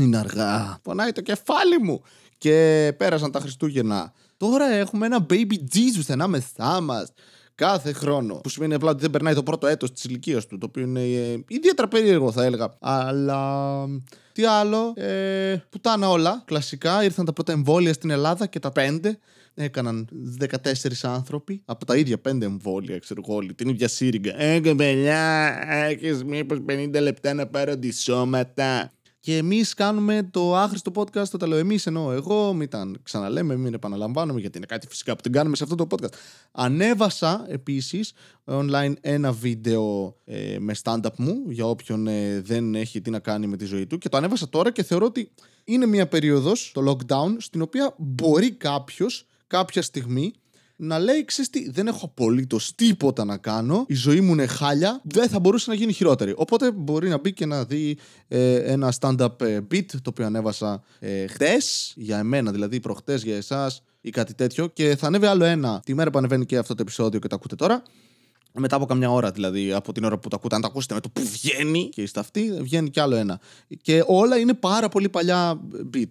Είναι αργά. Πονάει το κεφάλι μου. Και πέρασαν τα Χριστούγεννα. Τώρα έχουμε ένα baby Jesus ανάμεσά μας κάθε χρόνο. Που σημαίνει απλά ότι δεν περνάει το πρώτο έτος της ηλικίας του. Το οποίο είναι ε, ιδιαίτερα περίεργο, θα έλεγα. Αλλά. Τι άλλο. Ε, πουτάνα όλα. Κλασικά ήρθαν τα πρώτα εμβόλια στην Ελλάδα και τα πέντε. Έκαναν 14 άνθρωποι από τα ίδια πέντε εμβόλια, ξέρω εγώ, όλη την ίδια σύριγγα. Ε, κομπελιά, έχεις μήπως 50 λεπτά να πάρω τη σώματα. Και εμείς κάνουμε το άχρηστο podcast, το λέω εμείς εννοώ εγώ, μην τα ξαναλέμε, μην επαναλαμβάνουμε, γιατί είναι κάτι φυσικά που την κάνουμε σε αυτό το podcast. Ανέβασα επίσης online ένα βίντεο ε, με stand-up μου, για όποιον ε, δεν έχει τι να κάνει με τη ζωή του. Και το ανέβασα τώρα και θεωρώ ότι είναι μια περίοδος, το lockdown, στην οποία μπορεί κάποιος κάποια στιγμή να λέει: Ξέρεις τι, δεν έχω απολύτως τίποτα να κάνω. Η ζωή μου είναι χάλια. Δεν θα μπορούσε να γίνει χειρότερη. Οπότε μπορεί να μπει και να δει ε, ένα stand-up ε, beat το οποίο ανέβασα ε, χτες για εμένα, δηλαδή προχτές για εσάς ή κάτι τέτοιο. Και θα ανέβει άλλο ένα τη μέρα που ανεβαίνει και αυτό το επεισόδιο και το ακούτε τώρα μετά από καμιά ώρα δηλαδή από την ώρα που το ακούτε, αν το ακούσετε με το που βγαίνει και είστε αυτοί, βγαίνει κι άλλο ένα. Και όλα είναι πάρα πολύ παλιά beat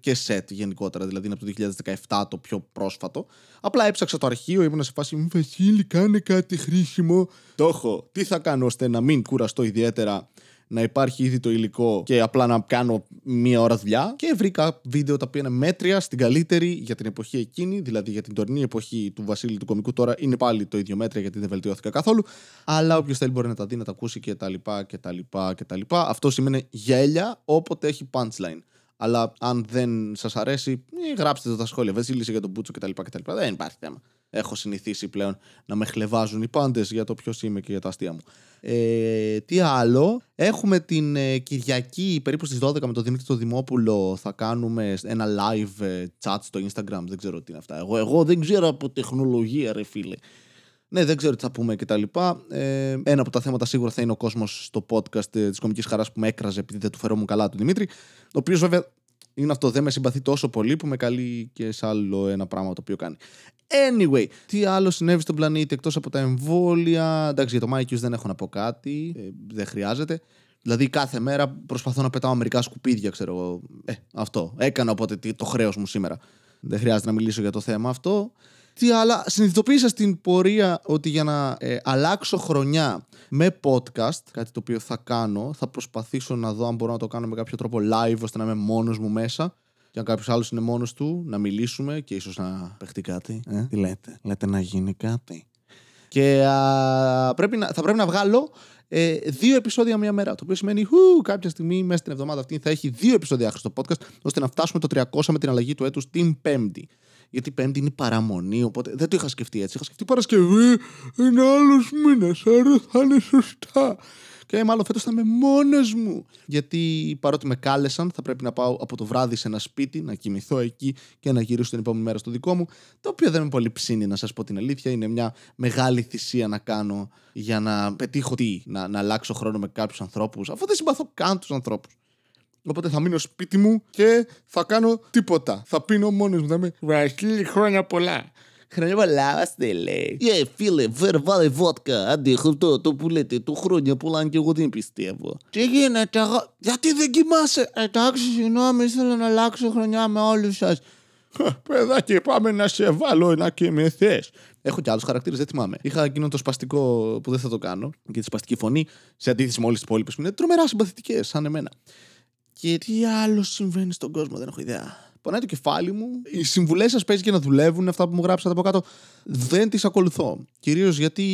και set γενικότερα, δηλαδή είναι από το 2017 το πιο πρόσφατο. Απλά έψαξα το αρχείο, ήμουν σε φάση Βασίλη, κάνε κάτι χρήσιμο. Το έχω. Τι θα κάνω ώστε να μην κουραστώ ιδιαίτερα να υπάρχει ήδη το υλικό και απλά να κάνω μία ώρα δουλειά. Και βρήκα βίντεο τα οποία είναι μέτρια στην καλύτερη για την εποχή εκείνη, δηλαδή για την τωρινή εποχή του Βασίλη του Κομικού. Τώρα είναι πάλι το ίδιο μέτρια γιατί δεν βελτιώθηκα καθόλου. Αλλά όποιος θέλει μπορεί να τα δει, να τα ακούσει και τα λοιπά και τα λοιπά και τα λοιπά. Αυτό σημαίνει γέλια όποτε έχει punchline. Αλλά αν δεν σας αρέσει, ε, γράψτε το στα σχόλια. Βασίλη για τον Μπούτσο κτλ. Δεν υπάρχει θέμα. Έχω συνηθίσει πλέον να με χλεβάζουν οι πάντες για το ποιος είμαι και για τα αστεία μου. Ε, τι άλλο, έχουμε την ε, Κυριακή περίπου στις 12 με τον Δημήτρη το Δημόπουλο θα κάνουμε ένα live ε, chat στο Instagram, δεν ξέρω τι είναι αυτά. Εγώ, εγώ δεν ξέρω από τεχνολογία ρε φίλε. Ναι, δεν ξέρω τι θα πούμε και τα λοιπά. Ε, ένα από τα θέματα σίγουρα θα είναι ο κόσμος στο podcast ε, της Κομικής Χαράς που με έκραζε επειδή δεν του φερόμουν καλά του Δημήτρη. Ο οποίος βέβαια είναι αυτό, δεν με συμπαθεί τόσο πολύ που με καλεί και σε άλλο ένα πράγμα το οποίο κάνει. Anyway, τι άλλο συνέβη στον πλανήτη εκτός από τα εμβόλια; Εντάξει, για το Μάικιους δεν έχω να πω κάτι. Ε, δεν χρειάζεται. Δηλαδή κάθε μέρα προσπαθώ να πετάω μερικά σκουπίδια, ξέρω εγώ. Ε, αυτό. Έκανα οπότε το χρέος μου σήμερα. Δεν χρειάζεται να μιλήσω για το θέμα αυτό. Τι άλλα, συνειδητοποίησα στην πορεία ότι για να ε, αλλάξω χρονιά με podcast, κάτι το οποίο θα κάνω, θα προσπαθήσω να δω αν μπορώ να το κάνω με κάποιο τρόπο live ώστε να είμαι μόνος μου μέσα. Και αν κάποιος άλλος είναι μόνος του, να μιλήσουμε και ίσως να παιχτεί κάτι. Ε; Τι λέτε, λέτε να γίνει κάτι. Και α, πρέπει να, θα πρέπει να βγάλω ε, δύο επεισόδια μία μέρα. Το οποίο σημαίνει χου, κάποια στιγμή μέσα στην εβδομάδα αυτή θα έχει δύο επεισόδια στο podcast, ώστε να φτάσουμε το 300 με την αλλαγή του έτους την Πέμπτη. Γιατί Πέμπτη είναι παραμονή, οπότε δεν το είχα σκεφτεί έτσι. Είχα σκεφτεί Παρασκευή, είναι άλλος μήνας, άρα θα είναι σωστά. Και μάλλον φέτος θα είμαι μόνος μου. Γιατί παρότι με κάλεσαν, θα πρέπει να πάω από το βράδυ σε ένα σπίτι, να κοιμηθώ εκεί και να γυρίσω την επόμενη μέρα στο δικό μου. Το οποίο δεν με πολύ ψήνει, να σας πω την αλήθεια. Είναι μια μεγάλη θυσία να κάνω για να πετύχω τι, να, να αλλάξω χρόνο με κάποιους ανθρώπους, αφού δεν συμπαθώ καν τους ανθρώπους. Οπότε θα μείνω σπίτι μου και θα κάνω τίποτα. Θα πίνω μόνος μου. Θα είμαι Βασίλη χρόνια πολλά. Χρόνια πολλά, άστε λέει. Ε, φίλε, φέρε βάλε βότκα. Άντε, αυτό το που λέτε, το χρόνια πολλά, αν και εγώ δεν πιστεύω. Τι γίνεται, εγώ... γιατί δεν κοιμάσαι. Εντάξει, συγγνώμη, ήθελα να αλλάξω χρονιά με όλους σας. Παιδάκι, πάμε να σε βάλω να κοιμηθεί. Έχω και άλλους χαρακτήρες, δεν θυμάμαι. Είχα εκείνο το σπαστικό που δεν θα το κάνω και τη σπαστική φωνή σε αντίθεση με όλες τις υπόλοιπες που είναι τρομερά συμπαθητικές, σαν εμένα. Και τι άλλο συμβαίνει στον κόσμο, δεν έχω ιδέα. Πονάει το κεφάλι μου. Οι συμβουλές σας παίζει και να δουλεύουν, αυτά που μου γράψατε από κάτω. Δεν τις ακολουθώ. Κυρίως γιατί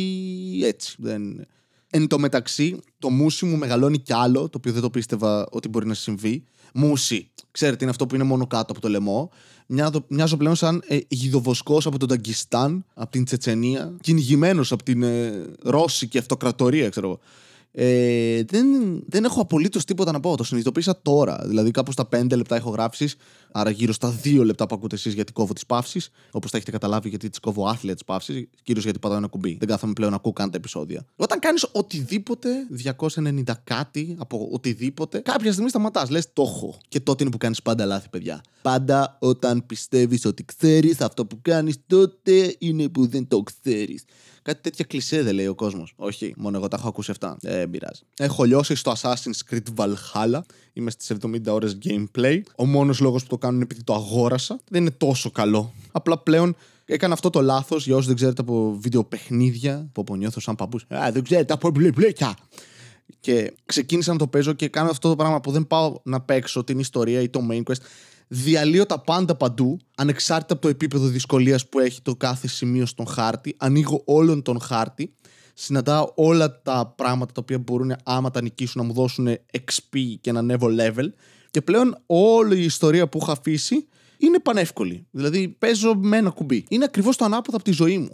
έτσι. Δεν... Εν τω μεταξύ, το μουσι μου μεγαλώνει κι άλλο, το οποίο δεν το πίστευα ότι μπορεί να συμβεί. Μουσι. Ξέρετε, είναι αυτό που είναι μόνο κάτω από το λαιμό. Μοιάζω πλέον σαν ε, γιδοβοσκό από τον Ταγκιστάν, από την Τσετσενία, κυνηγημένος από την ε, Ρώσικη αυτοκρατορία, ξέρω εγώ. Ε, δεν, δεν έχω απολύτως τίποτα να πω. Το συνειδητοποίησα τώρα. Δηλαδή, κάπου στα 5 λεπτά έχω γράψεις, άρα γύρω στα 2 λεπτά που ακούτε εσείς γιατί κόβω τις παύσεις. Όπως θα έχετε καταλάβει, γιατί τις κόβω άθλια τις παύσεις, κυρίως γιατί πατάω ένα κουμπί. Δεν κάθομαι πλέον να ακούω καν τα επεισόδια. Όταν κάνεις οτιδήποτε, 290 κάτι από οτιδήποτε, κάποια στιγμή σταματάς. Λες το έχω. Και τότε είναι που κάνεις πάντα λάθη, παιδιά. Πάντα όταν πιστεύεις ότι ξέρεις αυτό που κάνεις, τότε είναι που δεν το ξέρεις. Κάτι τέτοια κλισέ δεν λέει ο κόσμος. Όχι, μόνο εγώ τα έχω ακούσει αυτά. Ε, δεν πειράζει. Έχω λιώσει στο Assassin's Creed Valhalla. Είμαι στις 70 ώρες gameplay. Ο μόνος λόγος που το κάνω είναι επειδή το αγόρασα. Δεν είναι τόσο καλό. Απλά πλέον Έκανα αυτό το λάθος για όσους δεν ξέρετε από βιντεοπαιχνίδια. Που νιώθω σαν παππούς. Α, δεν ξέρετε από μπλε Και ξεκίνησα να το παίζω και κάνω αυτό το πράγμα που δεν πάω να παίξω την ιστορία ή το main quest. Διαλύω τα πάντα παντού, ανεξάρτητα από το επίπεδο δυσκολίας που έχει το κάθε σημείο στον χάρτη. Ανοίγω όλον τον χάρτη. Συναντάω όλα τα πράγματα τα οποία μπορούν άμα τα νικήσουν να μου δώσουν XP και να ανέβω level. Και πλέον όλη η ιστορία που έχω αφήσει είναι πανεύκολη. Δηλαδή παίζω με ένα κουμπί. Είναι ακριβώς το ανάποδο από τη ζωή μου.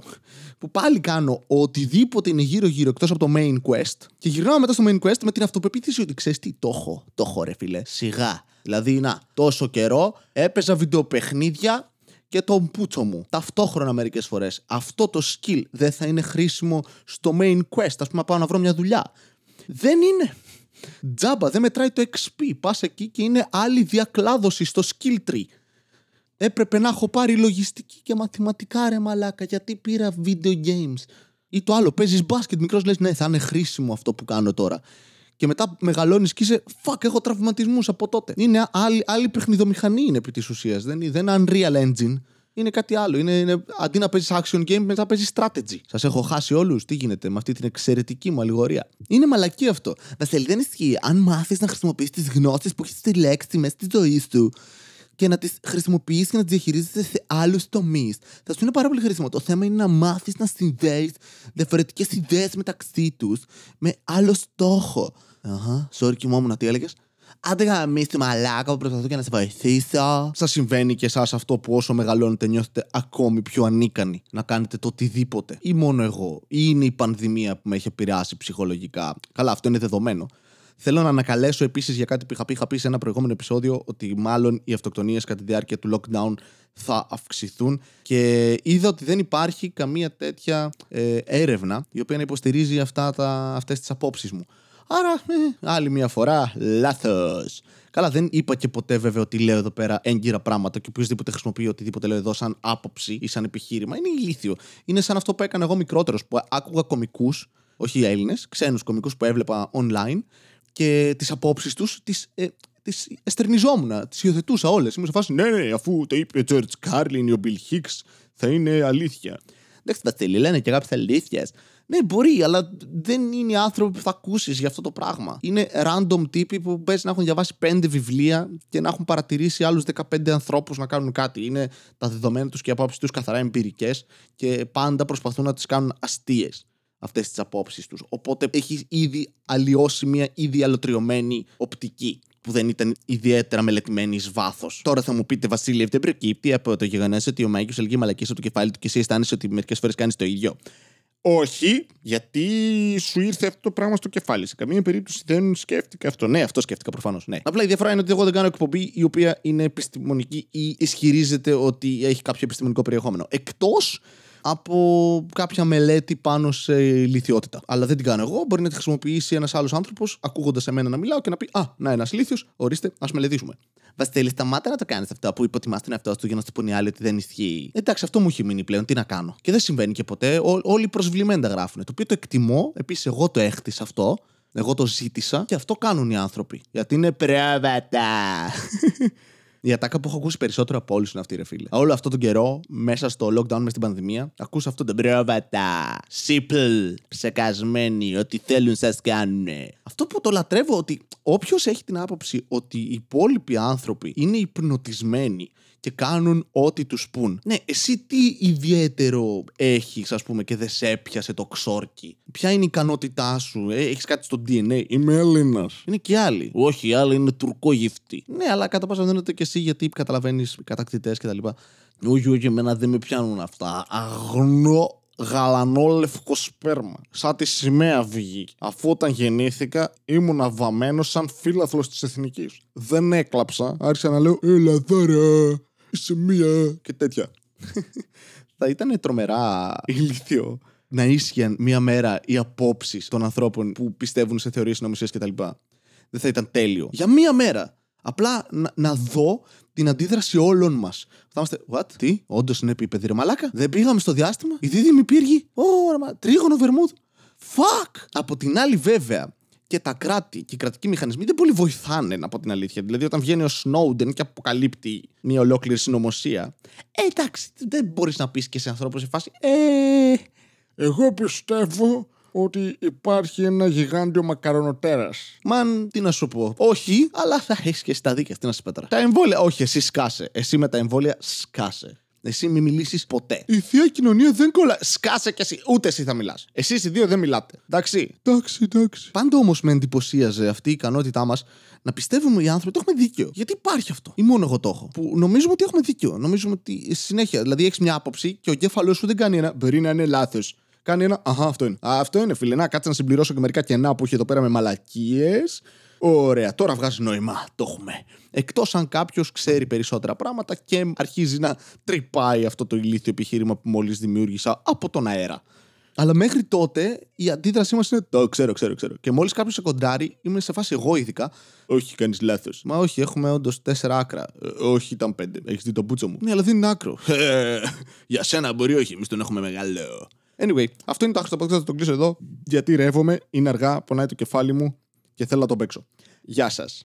Που πάλι κάνω οτιδήποτε είναι γύρω-γύρω εκτός από το main quest. Και γυρνάω μετά στο main quest με την αυτοπεποίθηση ότι ξέρεις τι, το έχω. Το έχω, ρε φίλε. Σιγά. Δηλαδή, να, τόσο καιρό έπαιζα βιντεοπαιχνίδια και τον πούτσο μου. Ταυτόχρονα μερικές φορές. Αυτό το skill δεν θα είναι χρήσιμο στο main quest. Α πούμε, πάω να βρω μια δουλειά. Δεν είναι. Τζάμπα, δεν μετράει το XP. Πας εκεί και είναι άλλη διακλάδωση στο skill tree έπρεπε να έχω πάρει λογιστική και μαθηματικά ρε μαλάκα γιατί πήρα video games. Ή το άλλο, παίζεις μπάσκετ, μικρός λες, ναι, θα είναι χρήσιμο αυτό που κάνω τώρα. Και μετά μεγαλώνεις και είσαι, fuck, έχω τραυματισμούς από τότε. Είναι άλλη, άλλη παιχνιδομηχανή είναι επί της ουσίας. Δεν, δεν είναι Unreal Engine. Είναι κάτι άλλο. Είναι, είναι, αντί να παίζεις action game, μετά παίζεις strategy. Σας έχω χάσει όλους. Τι γίνεται με αυτή την εξαιρετική μου αλληγορία. Είναι μαλακή αυτό. Βασίλη, δεν ισχύει. Αν μάθεις να χρησιμοποιήσει τις γνώσεις που έχεις συλλέξει μέσα στη ζωής σου και να τις χρησιμοποιήσει και να τις διαχειρίζεσαι σε άλλους τομείς. Θα σου είναι πάρα πολύ χρήσιμο. Το θέμα είναι να μάθεις να συνδέεις διαφορετικές ιδέες μεταξύ τους με άλλο στόχο. Αχα, sorry, κοιμόμουν, τι έλεγες; Άντε γαμίσει τη μαλάκα που προσπαθώ και να σε βοηθήσω. Σας συμβαίνει και εσάς αυτό που όσο μεγαλώνετε νιώθετε ακόμη πιο ανίκανοι να κάνετε το οτιδήποτε. Ή μόνο εγώ. Ή είναι η πανδημία που με έχει επηρεάσει ψυχολογικά. Καλά, αυτό είναι δεδομένο. Θέλω να ανακαλέσω επίσης για κάτι που είχα πει, είχα πει σε ένα προηγούμενο επεισόδιο ότι μάλλον οι αυτοκτονίες κατά τη διάρκεια του lockdown θα αυξηθούν και είδα ότι δεν υπάρχει καμία τέτοια ε, έρευνα η οποία να υποστηρίζει αυτά τα, αυτές τις απόψεις μου. Άρα, ε, άλλη μια φορά, λάθος. Καλά, δεν είπα και ποτέ βέβαια ότι λέω εδώ πέρα έγκυρα πράγματα και οποιοδήποτε χρησιμοποιεί οτιδήποτε λέω εδώ σαν άποψη ή σαν επιχείρημα. Είναι ηλίθιο. Είναι σαν αυτό που έκανα εγώ μικρότερος, που άκουγα κομικούς, όχι Έλληνες, ξένους κομικούς που έβλεπα online και τις απόψεις τους τις ε, τις ενστερνιζόμουν, τις υιοθετούσα όλες. Ήμουν σε φάση, ναι, ναι, αφού το είπε ο Τζορτζ Κάρλιν ή ο Μπιλ Χικς, θα είναι αλήθεια. Εντάξει, Βασίλη, λένε και κάποιες αλήθειες. Ναι, μπορεί, αλλά δεν είναι οι άνθρωποι που θα ακούσεις για αυτό το πράγμα. Είναι random τύποι που παίζει να έχουν διαβάσει πέντε βιβλία και να έχουν παρατηρήσει άλλους 15 ανθρώπους να κάνουν κάτι. Είναι τα δεδομένα τους και οι απόψεις τους καθαρά εμπειρικές και πάντα προσπαθούν να τις κάνουν αστείες αυτές τις απόψεις τους. Οπότε έχει ήδη αλλοιώσει μια ήδη αλλοτριωμένη οπτική που δεν ήταν ιδιαίτερα μελετημένη εις βάθος. Τώρα θα μου πείτε, Βασίλη, αυτό προκύπτει από το γεγονός ότι ο Μάικιο έλεγε μαλακίες από το κεφάλι του και εσύ αισθάνεσαι ότι μερικές φορές κάνεις το ίδιο; Όχι, γιατί σου ήρθε αυτό το πράγμα στο κεφάλι. Σε καμία περίπτωση δεν σκέφτηκα αυτό. Ναι, αυτό σκέφτηκα προφανώς. Ναι. Απλά η διαφορά είναι ότι εγώ δεν κάνω εκπομπή η οποία είναι επιστημονική ή ισχυρίζεται ότι έχει κάποιο επιστημονικό περιεχόμενο. Εκτός από κάποια μελέτη πάνω σε λιθιότητα. Αλλά δεν την κάνω εγώ. Μπορεί να τη χρησιμοποιήσει ένας άλλος άνθρωπος, ακούγοντας εμένα να μιλάω και να πει Α, να ένας λίθιο, ορίστε, ας μελετήσουμε. Βασίλη, σταμάτα να το κάνεις αυτό που υποτιμάς τον εαυτό του για να σου πούνε οι άλλοι ότι δεν ισχύει. Εντάξει, αυτό μου έχει μείνει πλέον. Τι να κάνω. Και δεν συμβαίνει και ποτέ. Ό, όλοι προσβλημένα γράφουν. Το οποίο το εκτιμώ. Επίσης, εγώ το έχτισα αυτό. Εγώ το ζήτησα και αυτό κάνουν οι άνθρωποι. Γιατί είναι πρέβατα. Η ατάκα που έχω ακούσει περισσότερο από όλους είναι αυτή, ρε φίλε. Όλο αυτό τον καιρό, μέσα στο lockdown, μες στην πανδημία, ακούσα αυτό το μπρόβατα. Simple. Ψεκασμένοι. Ό,τι θέλουν σας κάνουν. Αυτό που το λατρεύω ότι όποιος έχει την άποψη ότι οι υπόλοιποι άνθρωποι είναι υπνοτισμένοι και κάνουν ό,τι τους πουν. Ναι, εσύ τι ιδιαίτερο έχεις, ας πούμε, και δεν σε έπιασε το ξόρκι; Ποια είναι η ικανότητά σου, ε, έχεις κάτι στο DNA. Είμαι Έλληνας. Είναι και άλλοι. Όχι, οι άλλοι είναι τουρκόγυφτοι. Ναι, αλλά κατά πάσα δεν και εσύ γιατί καταλαβαίνεις κατακτητές κτλ. Όχι, όχι, εμένα δεν με πιάνουν αυτά. Αγνό γαλανό λευκό σπέρμα. Σαν τη σημαία βγήκε. Αφού όταν γεννήθηκα ήμουν αβαμένο σαν φίλαθλος της εθνικής. Δεν έκλαψα. Άρχισα να λέω Ελά δώρα είσαι μία και τέτοια. θα ήταν τρομερά ηλίθιο να ίσχυαν μία μέρα οι απόψεις των ανθρώπων που πιστεύουν σε θεωρίες νομισία κτλ. Δεν θα ήταν τέλειο. Για μία μέρα. Απλά να, να δω την αντίδραση όλων μας. Θα είμαστε, what, τι, όντως είναι επίπεδη, ρε μαλάκα; Δεν πήγαμε στο διάστημα; Οι δίδυμοι πύργοι. Ω, τρίγωνο βερμούδ; Fuck! Από την άλλη, βέβαια, και τα κράτη και οι κρατικοί μηχανισμοί δεν πολύ βοηθάνε, να πω την αλήθεια. Δηλαδή, όταν βγαίνει ο Σνόουντεν και αποκαλύπτει μια ολόκληρη συνωμοσία. Ε, εντάξει, δεν μπορείς να πεις και σε ανθρώπους σε φάση. Ε, Εγώ πιστεύω ότι υπάρχει ένα γιγάντιο μακαρονοτέρας. Μαν, τι να σου πω. Όχι, αλλά θα έχεις και εσύ τα δίκαια. Τι να σε πέτρα. Τα εμβόλια, όχι, εσύ σκάσε. Εσύ με τα εμβόλια σκάσε. Εσύ μη μιλήσεις ποτέ. Η θεία κοινωνία δεν κολλάει. Σκάσε κι εσύ. Ούτε εσύ θα μιλάς. Εσείς οι δύο δεν μιλάτε. Εντάξει. Εντάξει, εντάξει. Πάντα όμως με εντυπωσίαζε αυτή η ικανότητά μας να πιστεύουμε οι άνθρωποι ότι έχουμε δίκιο. Γιατί υπάρχει αυτό; Ή μόνο εγώ το έχω; Που νομίζουμε ότι έχουμε δίκιο. Νομίζουμε ότι συνέχεια. Δηλαδή έχεις μια άποψη και ο κέφαλό σου δεν κάνει ένα. Μπορεί να είναι λάθος. Κάνει ένα. Αχά, αυτό είναι. Α, αυτό είναι, φίλε. Να κάτσε να συμπληρώσω και μερικά κενά που έχει εδώ πέρα με μαλακίες. Ωραία, τώρα βγάζει νόημα. Το έχουμε. Εκτός αν κάποιος ξέρει περισσότερα πράγματα και αρχίζει να τρυπάει αυτό το ηλίθιο επιχείρημα που μόλις δημιούργησα από τον αέρα. Αλλά μέχρι τότε η αντίδρασή μας είναι το ξέρω, ξέρω, ξέρω. Και μόλις κάποιος σε κοντάρει, είμαι σε φάση εγώ ειδικά. Όχι, κάνεις λάθος. Μα όχι, έχουμε όντως τέσσερα άκρα. Ε, όχι, ήταν πέντε. Έχεις δει το μπούτσο μου. Ναι, αλλά δεν είναι άκρο. Ε, Για σένα μπορεί, όχι. Εμείς τον έχουμε μεγάλο. Anyway, αυτό είναι το άχρηστο podcast. Θα το κλείσω εδώ. Γιατί ρεύομαι, είναι αργά, πονάει το κεφάλι μου και θέλω να το παίξω. Γεια σας.